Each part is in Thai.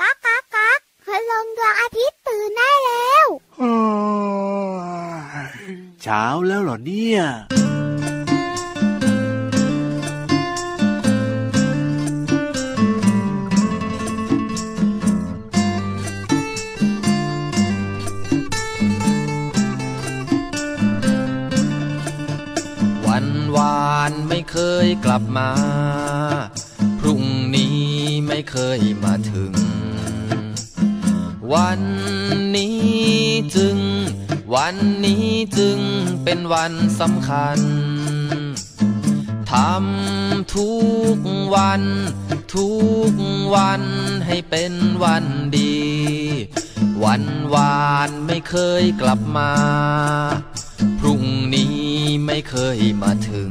ก๊ากก๊ากก๊ากคืลงดวงอาทิตย์ตื่นได้แล้วเช้าแล้วเหรอเนี่ยวันวานไม่เคยกลับมาพรุ่งนี้ไม่ เคยมาถึง วันนี้จึง วันนี้จึงเป็นวันสำคัญทำทุกวัน ทุกวันให้เป็นวันดี วันวานไม่เคยกลับมา พรุ่งนี้ไม่เคยมาถึง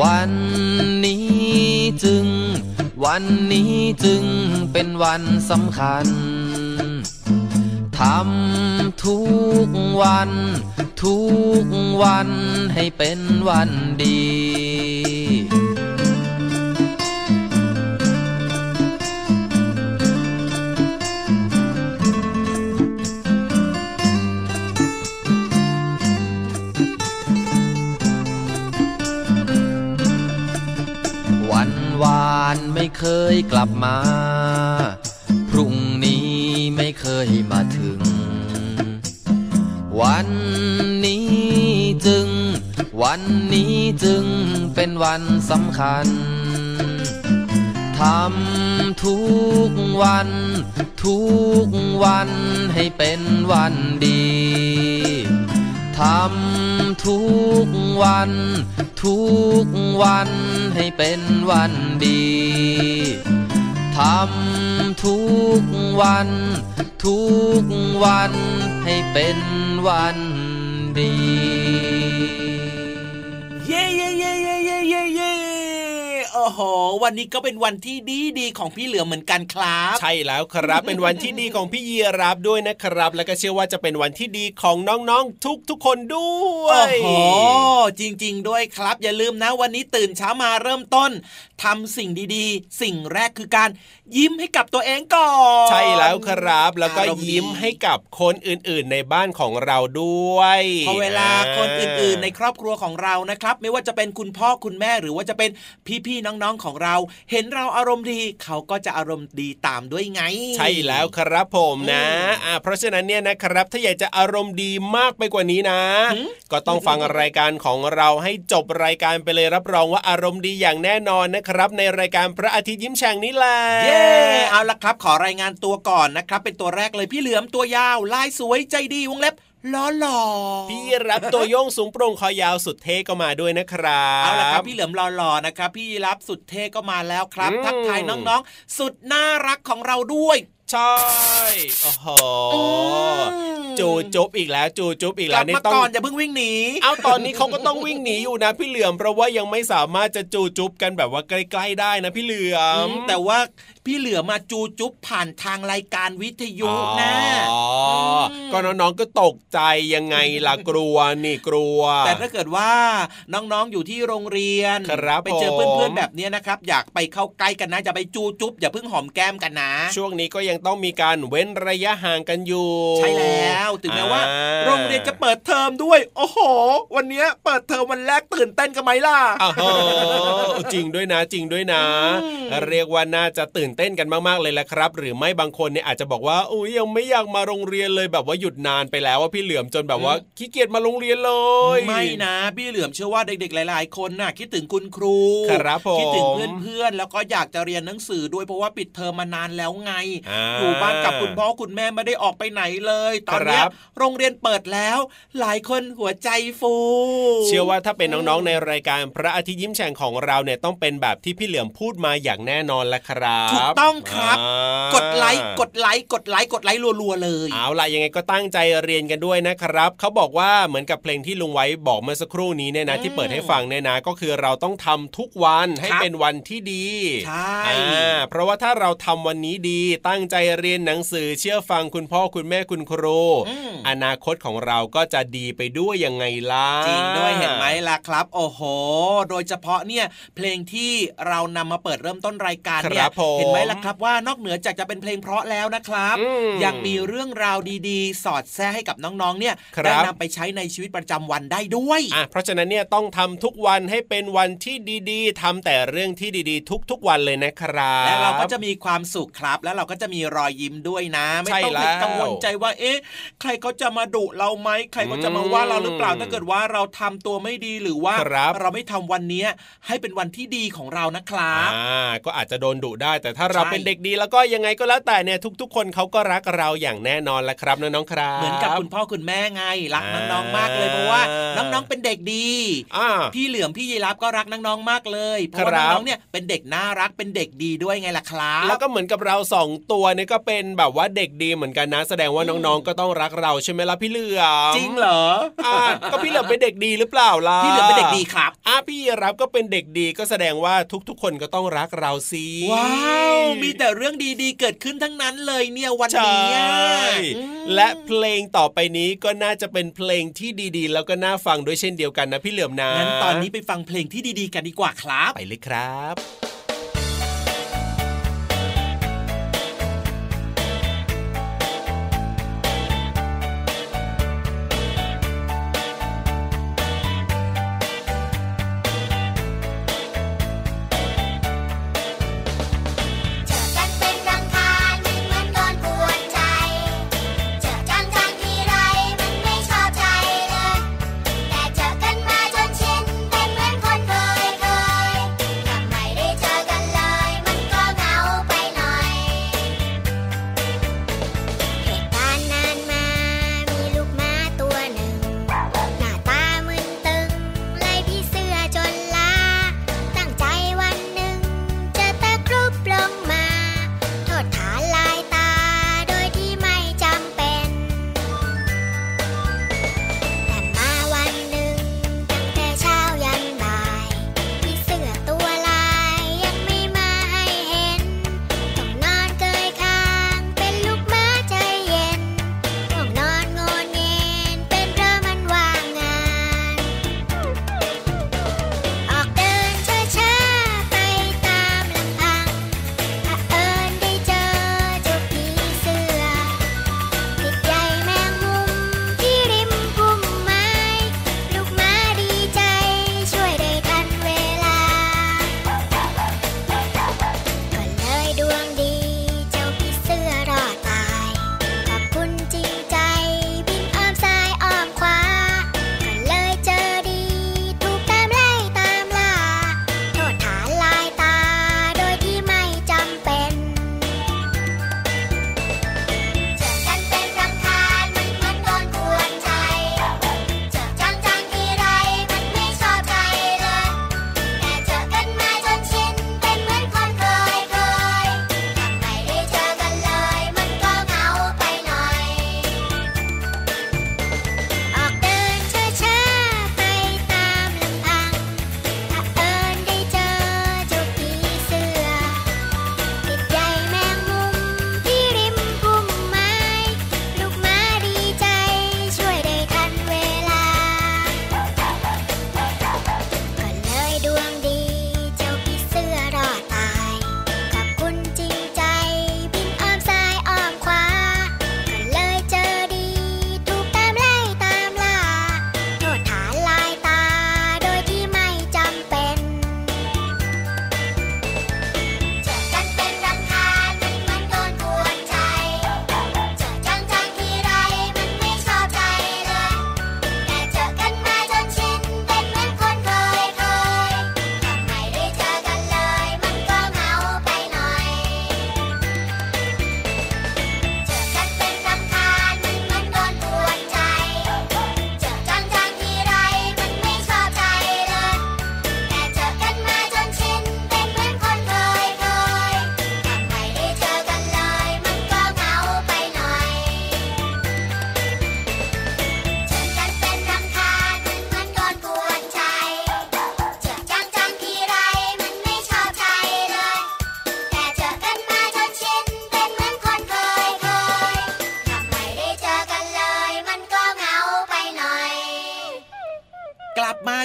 วันนี้จึง วันนี้จึงเป็นวันสำคัญ ทำทุกวัน ทุกวันให้เป็นวันดี เคยกลับมา พรุ่งนี้ไม่เคยมาถึง วันนี้จึง วันนี้จึงเป็นวันสำคัญทำทุกวัน ทุกวันให้เป็นวันดีทำทุกวัน ทุกวันให้เป็นวันดี ทำทุกวัน ทุกวันให้เป็นวันดีเย่เย่เย่ อ้โห วันนี้ก็เป็นวันที่ดีดีของพี่เหลือมเหมือนกันครับ ใช่แล้วครับ เป็นวันที่ดีของพี่ยีรับด้วยนะครับ แล้วก็เชื่อว่าจะเป็นวันที่ดีของน้องๆ ทุกๆคนด้วโอ้ยโห จริง ๆ ด้วยครับ อย่าลืมนะวันนี้ตื่นเช้ามาเริ่มต้น ทำสิ่งดีๆ สิ่งแรกคือการยิ้มให้กับตัวเองก่อนใช่แล้วครับ แล้วก็อารมณ์ดียิ้มให้กับคนอื่นๆ ในบ้านของเราด้วยพอเวลาคนอื่นๆ ในครอบครัวของเรานะครับ ไม่ว่าจะเป็นคุณพ่อคุณแม่หรือว่าจะเป็นพี่ๆน้องๆของเรา เห็นเราอารมณ์ดีเขาก็จะอารมณ์ดีตามด้วยไง ใช่แล้วครับผมนะอืมอ่าเพราะฉะนั้นเนี่ยนะครับถ้าอยากจะอารมณ์ดีมากไปกว่านี้นะหืมก็ต้องฟังรายการของเราให้จบรายการไปเลยรับรองว่าอารมณ์ดีอย่างแน่นอนนะครับในรายการพระอาทิตย์ยิ้มแฉ่งนี้แหละเย้เอาละครับ ขอรายงานตัวก่อนนะครับ เป็นตัวแรกเลยพี่เหลือมตัวยาวลายสวยใจดีวงเล็บล้อหล่อพี่รับตัวโยงสูงโปร่งคอยาวสุดเท่ก็มาด้วยนะครับเอาละครับพี่เหลือมหล่อๆนะครับ พี่ยีรับสุดเท่ก็มาแล้วครับอืมทักทายน้องๆ สุดน่ารักของเราด้วย ใช่โอ้โหมจูจุบอีกแล้ว จูจุบอีกกแล้ลัวบนี่มาต้องก่อนอย่าเพิ่งวิ่งหนีเอาตอนนี้เขาก็ต้องวิ่งหนีอยู่นะ พี่เหลือมเพราะว่ายังไม่สามารถจะจูจุบกันแบบว่าใกล้ ๆ ได้นะพี่เหลือมแต่ว่าพี่เหลือมาจูจุ๊บผ่านทางรายการวิทยุนะอ๋ออมก็น้องๆก็ตกใจยังไงล่ะกลัวนี่กลัว แต่ถ้าเกิดว่าน้องๆอยู่ที่โรงเรียนครับไปเจอผมเพื่อนๆแบบเนี้ยนะครับ อยากไปเข้าใกล้กันนะอย่าไปจูจุ๊บอย่าเพิ่งหอมแก้มกันนะ ช่วงนี้ก็ยังต้องมีการเว้นระยะห่างกันอยู่ ใช่แล้วถึงแม้ว่าอ่โรงเรียนจะเปิดเทอมด้วย โอ้โห วันเนี้ยเปิดเทอมวันแรกตื่นเต้นกันไหมล่ะอ้าวจริงด้วยนะจริงด้วยนะอืมเรียกว่าน่าจะตื่นเต้นกันมากๆเลยแหละครับ หรือไม่บางคนเนี่ยอาจจะบอกว่าอุ้ยยังไม่อยากมาโรงเรียนเลยแบบว่าหยุดนานไปแล้วว่าพี่เหลือมจนแบบว่าขี้เกียจมาโรงเรียนเลย ไม่นะ พี่เหลือมเชื่อว่าเด็กๆ หลาย ๆ คนน่ะคิดถึงคุณครูครับผมคิดถึงเพื่อนๆแล้วก็อยากจะเรียนหนังสือด้วยเพราะว่าปิดเทอมมานานแล้วไงอ่าอยู่บ้านกับคุณพ่อคุณแม่ไม่ได้ออกไปไหนเลย ตอนเนี้ยครับโรงเรียนเปิดแล้ว หลายคนหัวใจฟู เชื่อว่าถ้าเป็นน้องๆในรายการพระอาทิตย์ยิ้มแฉ่งของเราเนี่ยต้องเป็นแบบที่พี่เหลือมพูดมาอย่างแน่นอนแหละครับถูกต้องครับอ่ากดไลค์กดไลค์กดไลค์กดไลค์รัวๆเลยเอาล่ะยังไงก็ตั้งใจเรียนกันด้วยนะครับเขาบอกว่าเหมือนกับเพลงที่ลุงไว้บอกเมื่อสักครู่นี้เนี่ยนะอืมที่เปิดให้ฟังเนี่ยนะก็คือเราต้องทำทุกวันให้ครับเป็นวันที่ดีใช่อ่าเพราะว่าถ้าเราทำวันนี้ดีตั้งใจเรียนหนังสือเชื่อฟังคุณพ่อคุณแม่คุณครูอืมอนาคตของเราก็จะดีไปด้วยยังไงล่ะจริงด้วยเห็นไหมล่ะครับ โอ้โห โดยเฉพาะเนี่ยเพลงที่เรานำมาเปิดเริ่มต้นรายการเนี่ครัยบผมเห็นไหมล่ะครับว่านอกเหนือจากจะเป็นเพลงเพราะแล้วนะครับอืมยังมีเรื่องราวดีๆ สอดแทรกให้กับน้องๆเนี่ยครับได้นำไปใช้ในชีวิตประจำวันได้ด้วยอะเพราะฉะนั้นเนี่ยต้องทำทุกวันให้เป็นวันที่ดีๆทำแต่เรื่องที่ดีๆ ทุกๆวันเลยนะครับและเราก็จะมีความสุขครับ แล้วเราก็จะมีรอยยิ้มด้วยนะ ไม่ใช่ต้องแล้วเป็นกังวลใจว่าเอ๊ะ ใครเขาจะมาดุเราไหมใครเขาจะมาว่าเราหรือเปล่าอืมถ้าเกิดว่าเราทำตัวไม่ดีหรือว่าครับเราไม่ทำวันเนี้ยให้เป็นวันที่ดีของเรานะครับอ่าก็อาจจะโดนดุได้แต่ถ้าเราใช่เป็นเด็กดีแล้วก็ยังไงก็แล้วแต่เนี่ยทุก ๆ คนเขาก็รักเราอย่างแน่นอนแหละครับน้องๆครับ เหมือนกับคุณพ่อคุณแม่ไงรักอ่าน้องๆมากเลยเพราะว่าน้องๆเป็นเด็กดีอ่าพี่เหลือมพี่ยีรับก็รักน้องๆมากเลยเพราะว่าครับน้องๆเนี่ยเป็นเด็กน่ารักเป็นเด็กดีด้วยไงล่ะครับแล้วก็เหมือนกับเราสองตัวเนี่ยก็เป็นแบบว่าเด็กดีเหมือนกันนะ แสดงว่าน้องๆก็ต้องรักเราใช่ไหมล่ะพี่เหลือมจริงเหรออ่าก็พี่เหลือมเป็นเด็กดีหรือเปล่าล่ะพี่เหลือมเป็นเด็กดีครับอะพี่รับก็เป็นเด็กดีก็แสดงว่าทุกๆ คนก็ต้องรักเราสิว้าวมีแต่เรื่องดีๆ เกิดขึ้นทั้งนั้นเลยเนี่ยวันใช่นี้อะอืมและเพลงต่อไปนี้ก็น่าจะเป็นเพลงที่ดีๆ แล้วก็น่าฟังด้วยเช่นเดียวกันนะพี่เหลือมนะงั้นตอนนี้ไปฟังเพลงที่ดีๆ กันดีกว่าครับ ไปเลยครับ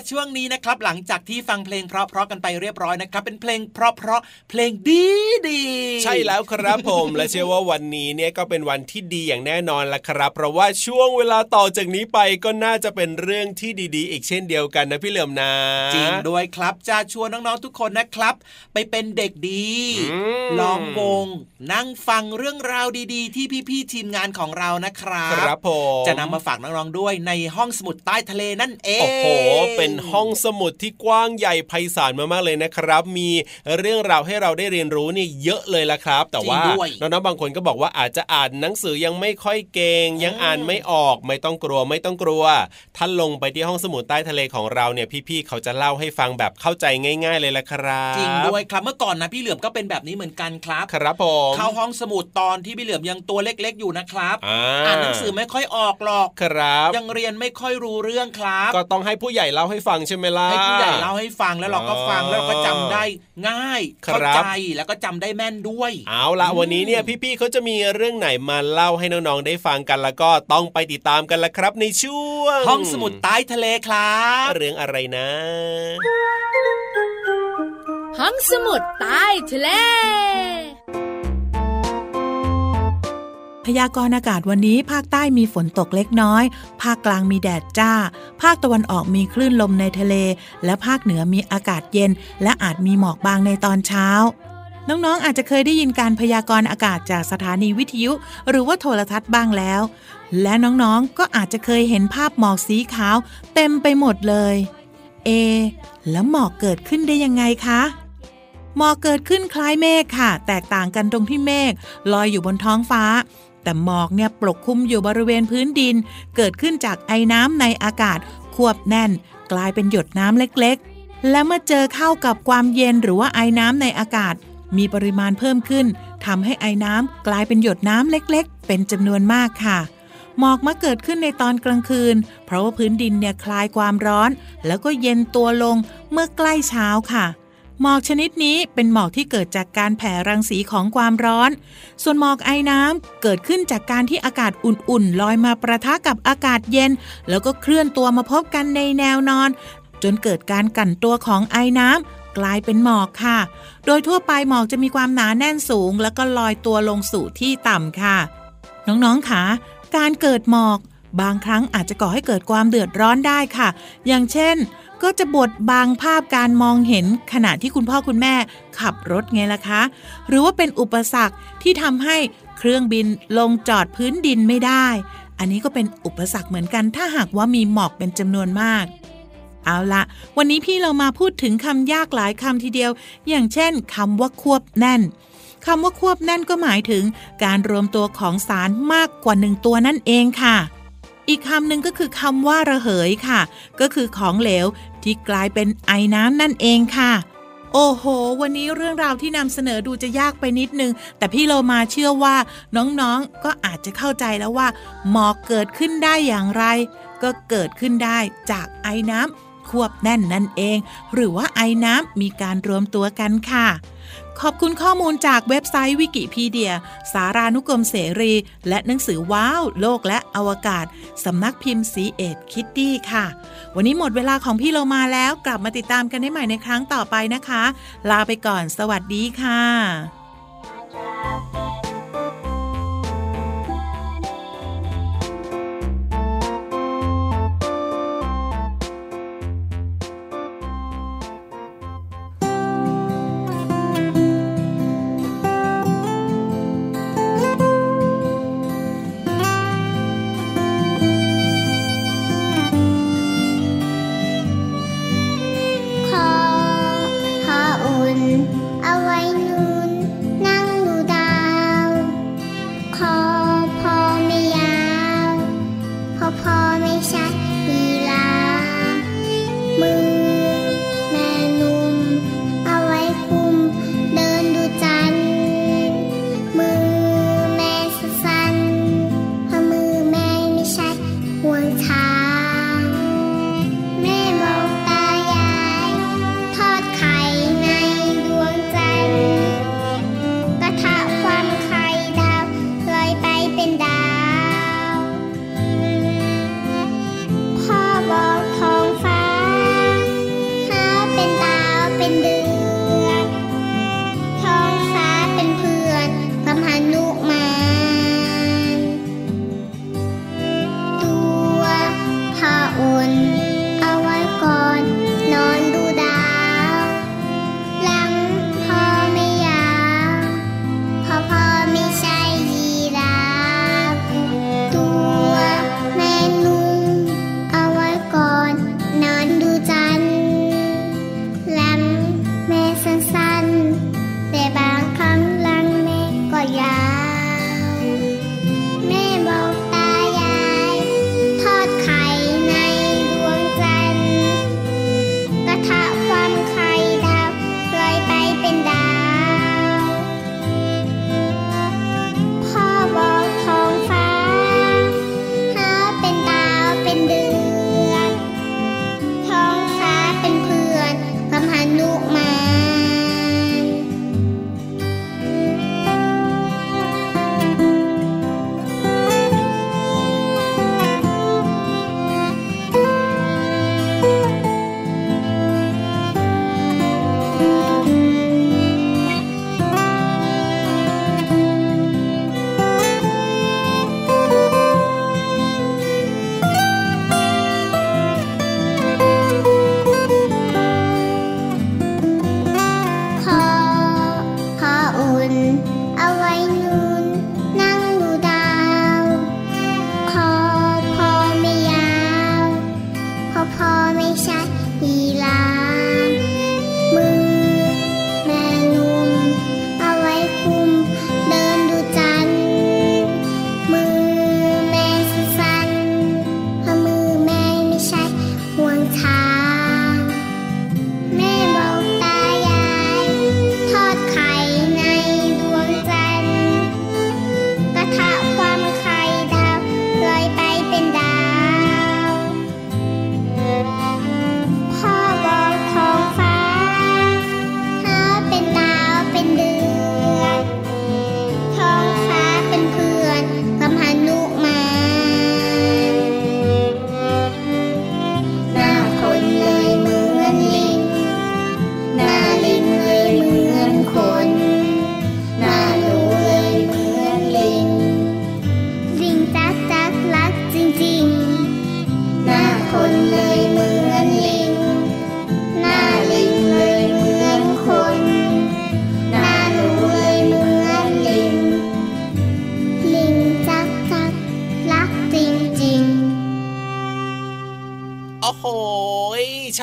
ช่วงนี้นะครับ หลังจากที่ฟังเพลงเพราะๆกันไปเรียบร้อยนะครับ เป็นเพลงเพราะๆเพลงดีดีใช่แล้วครับผมและเชื่อว่าวันนี้เนี่ยก็เป็นวันที่ดีอย่างแน่นอนละครับ เพราะว่าช่วงเวลาต่อจากนี้ไปก็น่าจะเป็นเรื่องที่ดีๆ อีกเช่นเดียวกันนะพี่เหลิมนะจริงด้วยครับจะชวนน้องๆทุกคนนะครับ ไปเป็นเด็กดีอืมล้อมวงนั่งฟังเรื่องราวดีๆ ที่พี่ๆทีมงานของเรานะครับครับผมจะนำมาฝากน้องๆด้วยในห้องสมุดใต้ทะเลนั่นเองโอ้โหเป็นห้องสมุดที่กว้างใหญ่ไพศาลมากๆเลยนะครับ มีเรื่องราวให้เราได้เรียนรู้นี่เยอะเลยละครับ แต่ว่าจริงด้วยน้องๆบางคนก็บอกว่าอาจจะอ่านหนังสือยังไม่ค่อยเก่งยังอ่านไม่ออกไม่ต้องกลัวไม่ต้องกลัวท่านลงไปที่ห้องสมุดใต้ทะเลของเราเนี่ยพี่ๆเขาจะเล่าให้ฟังแบบเข้าใจง่าย ๆ เลยละครับจริงด้วยครับเมื่อก่อนนะพี่เหลือมก็เป็นแบบนี้เหมือนกันครับครับผมเข้าห้องสมุดตอนที่พี่เหลือมยังตัวเล็กๆอยู่นะครับอ่าอ่านหนังสือไม่ค่อยออกหรอกครับ ยังเรียนไม่ค่อยรู้เรื่องครับ ก็ต้องให้ผู้ใหญ่เล่าให้ฟังใช่ไหมล่ะให้ผู้ใหญ่เล่าให้ฟังแล้วเราก็ฟังแล้วเราก็จำได้ง่ายครับเข้าใจแล้วก็จำได้แม่นด้วย เอาละวันนี้เนี่ยพี่ๆเขาจะมีเรื่องไหนมาเล่าให้น้องๆได้ฟังกันแล้วก็ต้องไปติดตามกันละครับ ในช่วงห้องสมุดใต้ทะเลครับเรื่องอะไรนะ ห้องสมุดใต้ทะเล พยากรณ์อากาศวันนี้ภาคใต้มีฝนตกเล็กน้อย ภาคกลางมีแดดจ้า ภาคตะวันออกมีคลื่นลมในทะเล และภาคเหนือมีอากาศเย็น และอาจมีหมอกบางในตอนเช้า น้องๆอาจจะเคยได้ยินการพยากรณ์อากาศจากสถานีวิทยุ หรือว่าโทรทัศน์บ้างแล้ว และน้องๆก็อาจจะเคยเห็นภาพหมอกสีขาว เต็มไปหมดเลย เอ แล้วหมอกเกิดขึ้นได้ยังไงคะหมอกเกิดขึ้นคล้ายเมฆค่ะ แตกต่างกันตรงที่เมฆลอยอยู่บนท้องฟ้า แต่หมอกเนี่ยปกคลุมอยู่บริเวณพื้นดิน เกิดขึ้นจากไอ้น้ำในอากาศ ควบแน่น กลายเป็นหยดน้ำเล็กๆ และเมื่อเจอเข้ากับความเย็นหรือว่าไอ้น้ำในอากาศ มีปริมาณเพิ่มขึ้นทำให้ไอ้น้ำกลายเป็นหยดน้ำเล็กๆ เป็นจำนวนมากค่ะหมอกมาเกิดขึ้นในตอนกลางคืน เพราะว่าพื้นดินเนี่ยคลายความร้อน แล้วก็เย็นตัวลงเมื่อใกล้เช้าค่ะ หมอกชนิดนี้เป็นหมอกที่เกิดจากการแผ่รังสีของความร้อน ส่วนหมอกไอน้ำเกิดขึ้นจากการที่อากาศอุ่นๆลอยมาประทะกับอากาศเย็น แล้วก็เคลื่อนตัวมาพบกันในแนวนอน จนเกิดการกั่นตัวของไอน้ำกลายเป็นหมอกค่ะ โดยทั่วไปหมอกจะมีความหนาแน่นสูง แล้วก็ลอยตัวลงสู่ที่ต่ำค่ะ น้องๆค่ะการเกิดหมอก บางครั้งอาจจะก่อให้เกิดความเดือดร้อนได้ค่ะ อย่างเช่น ก็จะบดบังภาพการมองเห็นขณะที่คุณพ่อคุณแม่ขับรถไงล่ะคะ หรือว่าเป็นอุปสรรคที่ทำให้เครื่องบินลงจอดพื้นดินไม่ได้ อันนี้ก็เป็นอุปสรรคเหมือนกัน ถ้าหากว่ามีหมอกเป็นจำนวนมาก เอาละวันนี้พี่เรามาพูดถึงคำยากหลายคำทีเดียว อย่างเช่นคำว่าควบแน่นคำว่าควบแน่นก็หมายถึงการรวมตัวของสารมากกว่าหนึ่งตัวนั่นเองค่ะ อีกคำหนึ่งก็คือคำว่าระเหยค่ะ ก็คือของเหลวที่กลายเป็นไอน้ำนั่นเองค่ะ โอ้โห วันนี้เรื่องราวที่นำเสนอดูจะยากไปนิดนึง แต่พี่โลมาเชื่อว่าน้องๆก็อาจจะเข้าใจแล้วว่า หมอกเกิดขึ้นได้อย่างไร ก็เกิดขึ้นได้จากไอน้ำควบแน่นนั่นเอง หรือว่าไอน้ำมีการรวมตัวกันค่ะ ขอบคุณข้อมูลจากเว็บไซต์วิกิพีเดีย สารานุกรมเสรี และหนังสือว้าว โลกและอวกาศ สำนักพิมพ์สีเอ็ดคิตตี้ค่ะ วันนี้หมดเวลาของพี่โลมาแล้วกลับมาติดตามกันได้ใหม่ในครั้งต่อไปนะคะ ลาไปก่อนสวัสดีค่ะ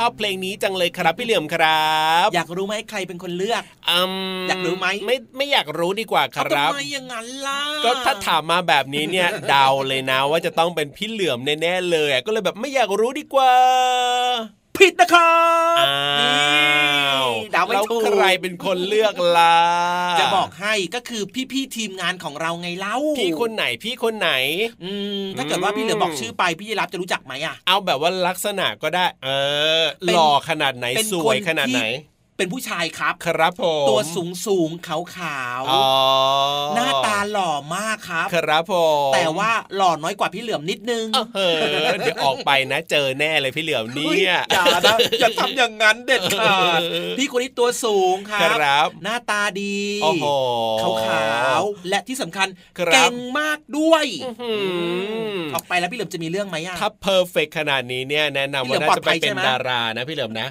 อบเพลงนี้จังเลยครับพี่เหลี่ยมครับ อยากรู้ไหมใครเป็นคนเลือกอืมอยากรู้ไหมไม่ไม่อยากรู้ดีกว่าคเอารับทำไมอย่างนั้นล่ะก็ถ้าถามมาแบบนี้เนี่ยเดาเลยนะว่าจะต้องเป็นพี่เหลือมแน่ๆเลยอะก็เลยแบบไม่อยากรู้ดีกว่า ผิดนะครับอ้าวนี่เดาไม่แล้วถูกใครเป็นคนเลือกล่ะจะบอกให้ก็คือพี่ๆทีมงานของเราไงเล่าพี่คนไหนพี่คนไหน อืมถ้าเกิดว่าอืมพี่เหลือบอกชื่อไปพี่ยีรับจะรู้จักไหมอะเอาแบบว่าลักษณะก็ได้ เออเป็นหล่อขนาดไหนเป็นสควยนขนาดที่ไหน เป็นผู้ชายครับครับผมตัวสูงสูงๆขาวขาวอ๋อหน้าตาหล่อมากครับ ครับผมแต่ว่าหล่อน้อยกว่าพี่เหลือมนิดนึงเออเดี๋ยวออกไปนะเจอแน่เลยพี่เหลือมเนี่ยอย่านะอย่าทำอย่างนั้นเด็ดขาดพี่คนนี้ตัวสูงครัครับหน้าตาดีโอ้โหขาวขาวๆและที่สำคัญครับเก่งมากด้วยอืมออกไปแล้วพี่เหลือมจะมีเรื่องไหมอะถ้าเพอร์เฟกขนาดนี้เนี่ยแนะนำพี่เหลืว่าอมน่าจะปลอดภัไปยเป็ใช่นไหมดารานะพี่เหลือมนะ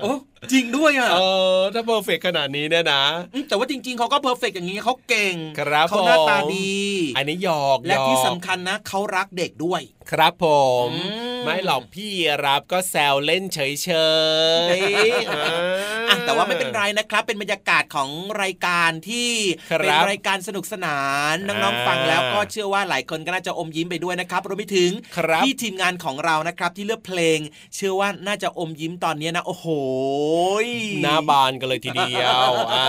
โอ้จริงด้วยอะเออถ้าเพอร์เฟกขนาดนี้เนี่ยนะมแต่ว่าจริง ๆเขาก็เพอร์เฟกอย่างนี้เขาเก่งครับเขาหน้าตาผมดี อันนี้หยอกและหยอกที่สำคัญนะเขารักเด็กด้วย ครับผมอืมไม่หรอกพี่รับก็แซวเล่นเฉยๆอ่าอะแต่ว่าไม่เป็นไรนะครับ เป็นบรรยากาศของรายการที่ครับเป็นรายการสนุกสนานน้องอ่าๆฟังแล้วก็เชื่อว่าหลายคนก็น่าจะอมยิ้มไปด้วยนะครับรวมไปถึงครับที่ทีมงานของเรานะครับ ที่เลือกเพลง เชื่อว่าน่าจะอมยิ้มตอนนี้นะโอ้โหหน้าบานกันเลยทีเดียวอ่า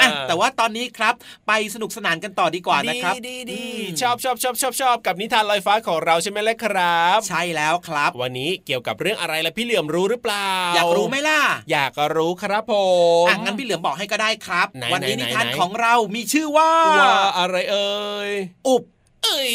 อะแต่ว่าตอนนี้ครับไปสนุกสนานกันต่อดีกว่านะครับดีดีอืมชอบชอบชอบชอบชอบกับนิทานลอยฟ้าของเราใช่ไหมล่ะครับ ใช่แล้วครับ วันนี้เกี่ยวกับเรื่องอะไรละพี่เหลื่อมรู้หรือเปล่า อยากรู้ไหมล่ะ อยากรู้ครับผมอะงั้นพี่เหลือมบอกให้ก็ได้ครับไหนวันนี้ไหนนิทานไหนของเรามีชื่อว่าว่าอะไรเอ่ยอุบเอ้ย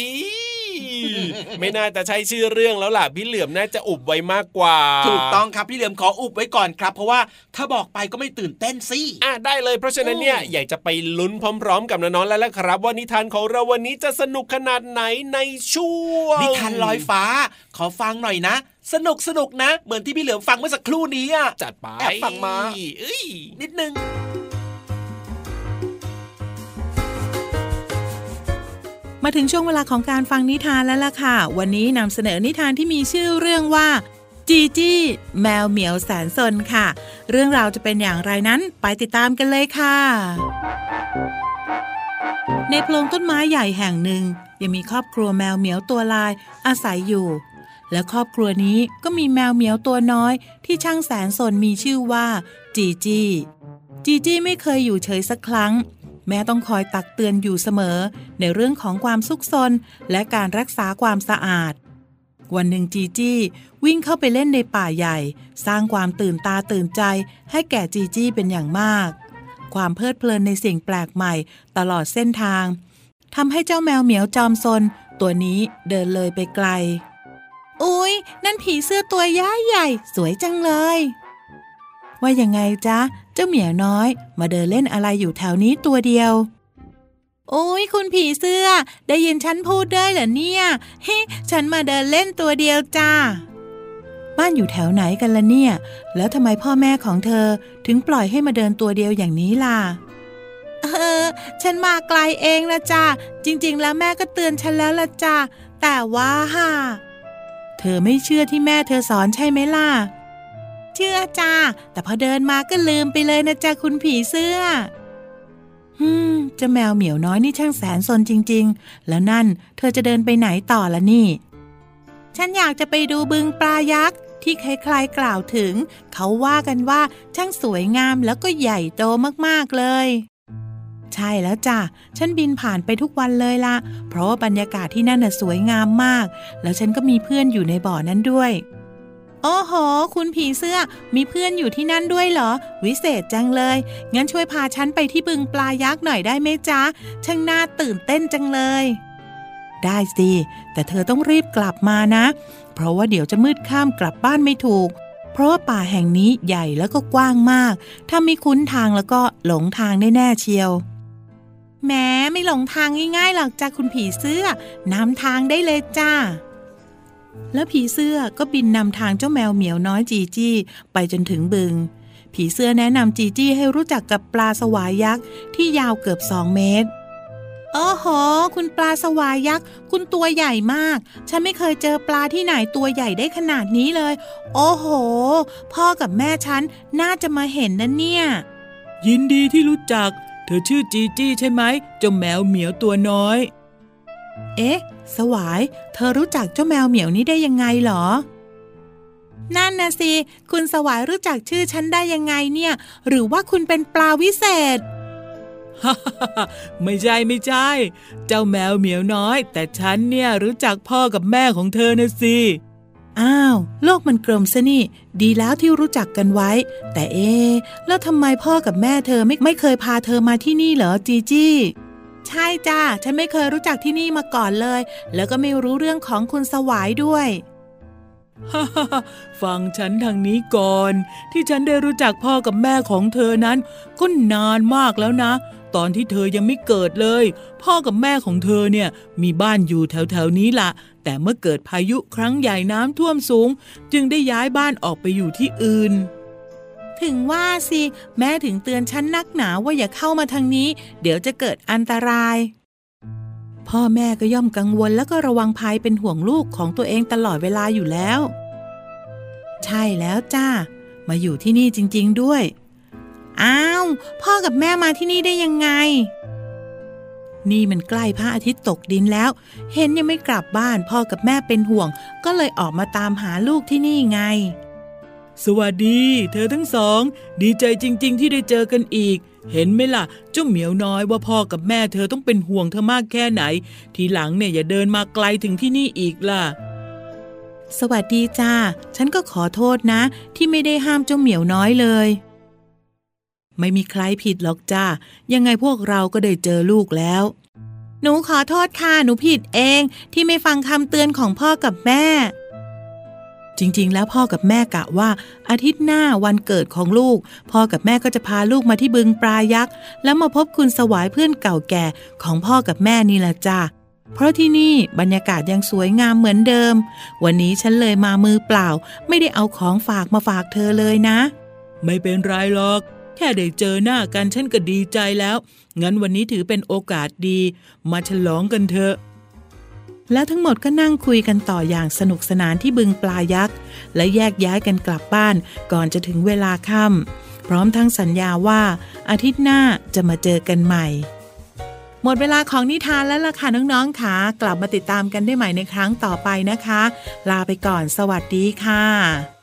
ไม่น่าจะใช่ชื่อเรื่องแล้วล่ะพี่เหลื่อมน่าจะอุบไว้มากกว่า ถูกต้องครับพี่เหลือมขออุบไว้ก่อนครับ เพราะว่าถ้าบอกไปก็ไม่ตื่นเต้นสิอะได้เลยเพราะฉะนั้นเนี่ยอืมอยากจะไปลุ้นพร้อม ๆ กับน้องๆแล้วละครับ ว่านิทานของเราวันนี้จะสนุกขนาดไหนในช่วงนิทานลอยฟ้า ขอฟังหน่อยนะ สนุกสนุกนะ เหมือนที่พี่เหลือมฟังเมื่อสักครู่นี้อะจัดไปแอบฟังมาเอ้ยนิดนึง มาถึงช่วงเวลาของการฟังนิทานแล้วล่ะค่ะ วันนี้นำเสนอนิทานที่มีชื่อเรื่องว่าจีจี้แมวเหมียวแสนสนค่ะ เรื่องราวจะเป็นอย่างไรนั้นไปติดตามกันเลยค่ะ ในโพรงต้นไม้ใหญ่แห่งหนึ่ง ยังมีครอบครัวแมวเหมียวตัวลายอาศัยอยู่ และครอบครัวนี้ก็มีแมวเหมียวตัวน้อยที่ช่างแสนสนมีชื่อว่าจีจี้จีจี้ไม่เคยอยู่เฉยสักครั้ง แม่ต้องคอยตักเตือนอยู่เสมอ ในเรื่องของความซุกซนและการรักษาความสะอาด วันหนึ่งจีจี้วิ่งเข้าไปเล่นในป่าใหญ่ สร้างความตื่นตาตื่นใจ ให้แก่จีจี้เป็นอย่างมาก ความเพลิดเพลินในสิ่งแปลกใหม่ตลอดเส้นทางทำให้เจ้าแมวเหมียวจอมซน ตัวนี้เดินเลยไปไกลอุ๊ยนั่นผีเสื้อตัวย้ายใหญ่ สวยจังเลย ว่ายังไงจ๊ะ จ้าเหมียวน้อยมาเดินเล่นอะไรอยู่แถวนี้ตัวเดียว โอ้ยคุณผีเสื้อ ได้ยินฉันพูดได้เหรอเนี่ยเฮ้ฉันมาเดินเล่นตัวเดียวจ้า บ้านอยู่แถวไหนกันละเนี่ย แล้วทำไมพ่อแม่ของเธอถึงปล่อยให้มาเดินตัวเดียวอย่างนี้ล่ะ เออ ฉันมาไกลเองละจ้าจริง ๆ แล้วแม่ก็เตือนฉันแล้วละจ้าแต่ว่าฮ่าเธอไม่เชื่อที่แม่เธอสอนใช่ไหมล่ะเชื่อจ้า แต่พอเดินมาก็ลืมไปเลยนะจ๊ะคุณผีเสื้อฮึมเจ้าแมวเหมียวน้อยนี่ช่างแสนสนจริง ๆ แล้วนั่นเธอจะเดินไปไหนต่อละนี่ ฉันอยากจะไปดูบึงปลายักษ์ที่ใครๆกล่าวถึง เขาว่ากันว่าช่างสวยงามแล้วก็ใหญ่โตมากๆเลย ใช่แล้วจ้ะ ฉันบินผ่านไปทุกวันเลยละ เพราะว่าบรรยากาศที่นั่นน่ะสวยงามมาก แล้วฉันก็มีเพื่อนอยู่ในบ่อนั้นด้วย โอ้โห คุณผีเสื้อ มีเพื่อนอยู่ที่นั่นด้วยเหรอ วิเศษจังเลย งั้นช่วยพาฉันไปที่บึงปลายักษ์หน่อยได้ไหมจ๊ะ ช่างน่าตื่นเต้นจังเลย ได้สิ แต่เธอต้องรีบกลับมานะ เพราะว่าเดี๋ยวจะมืดค่ำกลับบ้านไม่ถูก เพราะว่าป่าแห่งนี้ใหญ่แล้วก็กว้างมาก ถ้าไม่คุ้นทางแล้วก็หลงทางแน่ๆเชียวแม้ไม่หลงทางง่ายๆหรอกจ้าคุณผีเสื้อนำทางได้เลยจ้า แล้วผีเสื้อก็บินนำทางเจ้าแมวเหมียวน้อยจีจี้ไปจนถึงบึง ผีเสื้อแนะนำจีจี้ให้รู้จักกับปลาสวายยักษ์ที่ยาวเกือบสองเมตรโอ้โห คุณปลาสวายยักษ์ คุณตัวใหญ่มาก ฉันไม่เคยเจอปลาที่ไหนตัวใหญ่ได้ขนาดนี้เลย โอ้โห พ่อกับแม่ฉันน่าจะมาเห็นนะเนี่ย ยินดีที่รู้จัก เธอชื่อจีจี้ใช่ไหมเจ้าแมวเหมียวตัวน้อย เอ๊ะ สวาย เธอรู้จักเจ้าแมวเหมียวนี้ได้ยังไงเหรอ นั่นนะสิ คุณสวายรู้จักชื่อฉันได้ยังไงเนี่ย หรือว่าคุณเป็นปลาวิเศษฮ่าฮ่าฮ่าไม่ใช่ไม่ใช่ เจ้าแมวเหมียวน้อย แต่ฉันเนี่ยรู้จักพ่อกับแม่ของเธอนะสิ อ้าว โลกมันกลมซะนี่ ดีแล้วที่รู้จักกันไว้ แต่เอ๊ะแล้วทำไมพ่อกับแม่เธอไม่ไม่เคยพาเธอมาที่นี่เหรอจีจี้ ใช่จ้าฉันไม่เคยรู้จักที่นี่มาก่อนเลย แล้วก็ไม่รู้เรื่องของคุณสวายด้วยฮ่าฮ่าฮ่าฟังฉันทางนี้ก่อน ที่ฉันได้รู้จักพ่อกับแม่ของเธอนั้น ก็นานมากแล้วนะ ตอนที่เธอยังไม่เกิดเลย พ่อกับแม่ของเธอเนี่ยมีบ้านอยู่แถวๆนี้ละแต่เมื่อเกิดพายุครั้งใหญ่น้ำท่วมสูง จึงได้ย้ายบ้านออกไปอยู่ที่อื่น ถึงว่าสิ แม่ถึงเตือนฉันนักหนาว่าอย่าเข้ามาทางนี้ เดี๋ยวจะเกิดอันตราย พ่อแม่ก็ย่อมกังวลแล้วก็ระวังภัยเป็นห่วงลูกของตัวเองตลอดเวลาอยู่แล้ว ใช่แล้วจ้า มาอยู่ที่นี่จริง ๆ ด้วย อ้าว พ่อกับแม่มาที่นี่ได้ยังไง นี่มันใกล้พระอาทิตย์ตกดินแล้ว เห็นยังไม่กลับบ้านพ่อกับแม่เป็นห่วง ก็เลยออกมาตามหาลูกที่นี่ไง สวัสดี เธอทั้งสอง ดีใจจริง ๆ ที่ได้เจอกันอีก เห็นไหมล่ะ เจ้าเหมียวน้อยว่าพ่อกับแม่เธอต้องเป็นห่วงเธอมากแค่ไหน ทีหลังเนี่ยอย่าเดินมาไกลถึงที่นี่อีกล่ะ สวัสดีจ้า ฉันก็ขอโทษนะ ที่ไม่ได้ห้ามเจ้าเหมียวน้อยเลย ไม่มีใครผิดหรอกจ้า ยังไงพวกเราก็ได้เจอลูกแล้ว หนูขอโทษค่ะ หนูผิดเอง ที่ไม่ฟังคำเตือนของพ่อกับแม่ จริง ๆ แล้วพ่อกับแม่กะว่า อาทิตย์หน้าวันเกิดของลูก พ่อกับแม่ก็จะพาลูกมาที่บึงปลายักษ์ แล้วมาพบคุณสวายเพื่อนเก่าแก่ของพ่อกับแม่นี่แหละจ้าเพราะที่นี่บรรยากาศยังสวยงามเหมือนเดิม วันนี้ฉันเลยมามือเปล่า ไม่ได้เอาของฝากมาฝากเธอเลยนะ ไม่เป็นไรหรอก แค่ได้เจอหน้ากันฉันก็ดีใจแล้ว งั้นวันนี้ถือเป็นโอกาสดี มาฉลองกันเถอะ แล้วทั้งหมดก็นั่งคุยกันต่ออย่างสนุกสนานที่บึงปลายักษ์ และแยกย้ายกันกลับบ้านก่อนจะถึงเวลาค่ำพร้อมทั้งสัญญาว่าอาทิตย์หน้าจะมาเจอกันใหม่ หมดเวลาของนิทานแล้วล่ะค่ะน้องๆค่ะกลับมาติดตามกันได้ใหม่ในครั้งต่อไปนะคะ ลาไปก่อนสวัสดีค่ะ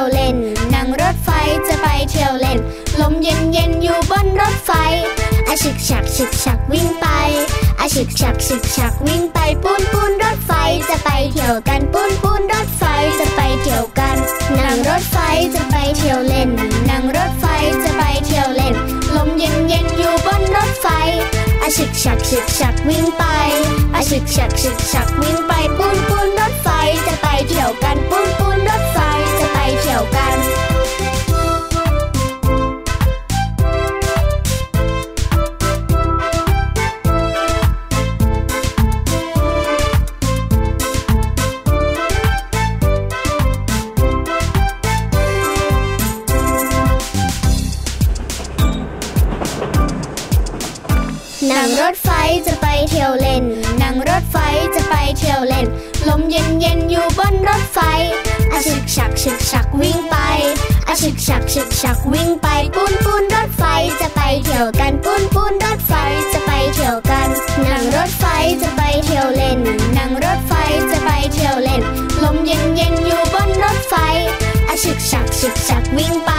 ยวเล่น นั่งรถไฟจะไปเที่ยวเล่น ลมเย็นเย็นอยู่บนรถไฟอาฉึกฉักฉึกฉักวิ่งไปอาฉึกฉักฉึกฉักวิ่งไปปูนปูนรถไฟจะไปเที่ยวกันปูนปูนรถไฟจะไปเที่ยวกัน นั่งรถไฟจะไปเที่ยวเล่น นั่งรถไฟจะไปเที่ยวเล่น ลมเย็นเย็นอยู่บนรถไฟอาฉึกฉักฉึกฉักวิ่งไปอาฉึกฉักฉึกฉักวิ่งไปปูนปูนรถไฟจะไปเที่ยวกันปูนปูนรถไฟ เที่ยวกันนั่งรถไฟจะไปเที่ยวเล่น นั่งรถไฟจะไปเที่ยวเล่น ลมเย็นเย็นอยู่บนรถไฟ อาฉึกฉักฉึกฉักวิ่งไปอาฉึกฉักฉึกฉักวิ่งไปปูนปูนรถไฟจะไปเที่ยวกันปูนปูนรถไฟจะไปเที่ยวกัน นั่งรถไฟจะไปเที่ยวเล่น นั่งรถไฟจะไปเที่ยวเล่น ลมเย็นเย็นอยู่บนรถไฟอาฉึกฉักฉึกฉักวิ่งไป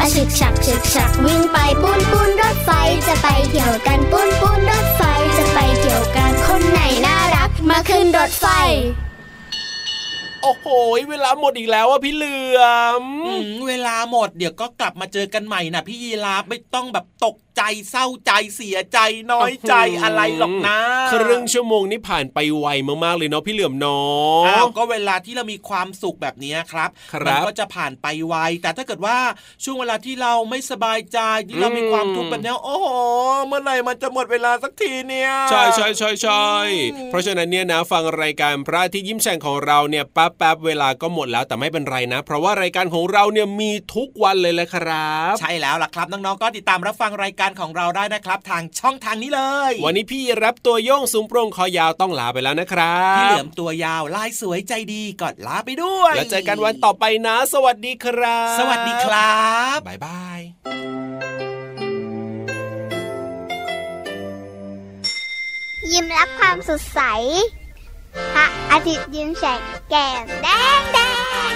อาฉึกฉักฉึกฉักวิ่งไปปูนปูนรถไฟจะไปเที่ยวกันปูนปูนรถไฟจะไปเที่ยวกัน คนไหนน่ารักมาขึ้นรถไฟ โอ้โห เวลาหมดอีกแล้วอะพี่เหลือมอมเวลาหมดเดี๋ยวก็กลับมาเจอกันใหม่นะพี่ยีราฟไม่ต้องแบบตก ใจใจเศร้าใจเสียใจน้อยใจอะไรหรอกนะครึ่งชั่วโมงนี้ผ่านไปไวมากๆเลยเนาะพี่เหลือมน้องก็เวลาที่เรามีความสุขแบบนี้ครับมันก็จะผ่านไปไวแต่ถ้าเกิดว่าช่วงเวลาที่เราไม่สบายใจที่เรามีความทุกข์แบบนี้โอ้โหเมื่อไหร่มันจะหมดเวลาสักทีเนี่ยใช่ใช่ใช่ใช่เพราะฉะนั้นเนี่ยนะฟังรายการพระที่ยิ้มแฉ่งของเราเนี่ยแป๊บแป๊บเวลาก็หมดแล้วแต่ไม่เป็นไรนะ เพราะว่ารายการของเราเนี่ยมีทุกวันเลยแหละครับ ใช่แล้วล่ะครับน้องๆก็ติดตามรับฟังรายการของเราได้นะครับทางช่องทางนี้เลย วันนี้พี่รับตัวโยงสูงโปร่งคอยาวต้องลาไปแล้วนะครับพี่เหลือมตัวยาวลายสวยใจดีกอดลาไปด้วย แล้วเจอกันวันต่อไปนะ สวัสดีครับ สวัสดีครับบ๊ายบายยิ้มรับความสดใสพระอาทิตย์ยิ้มแฉกแก้มแดงแดง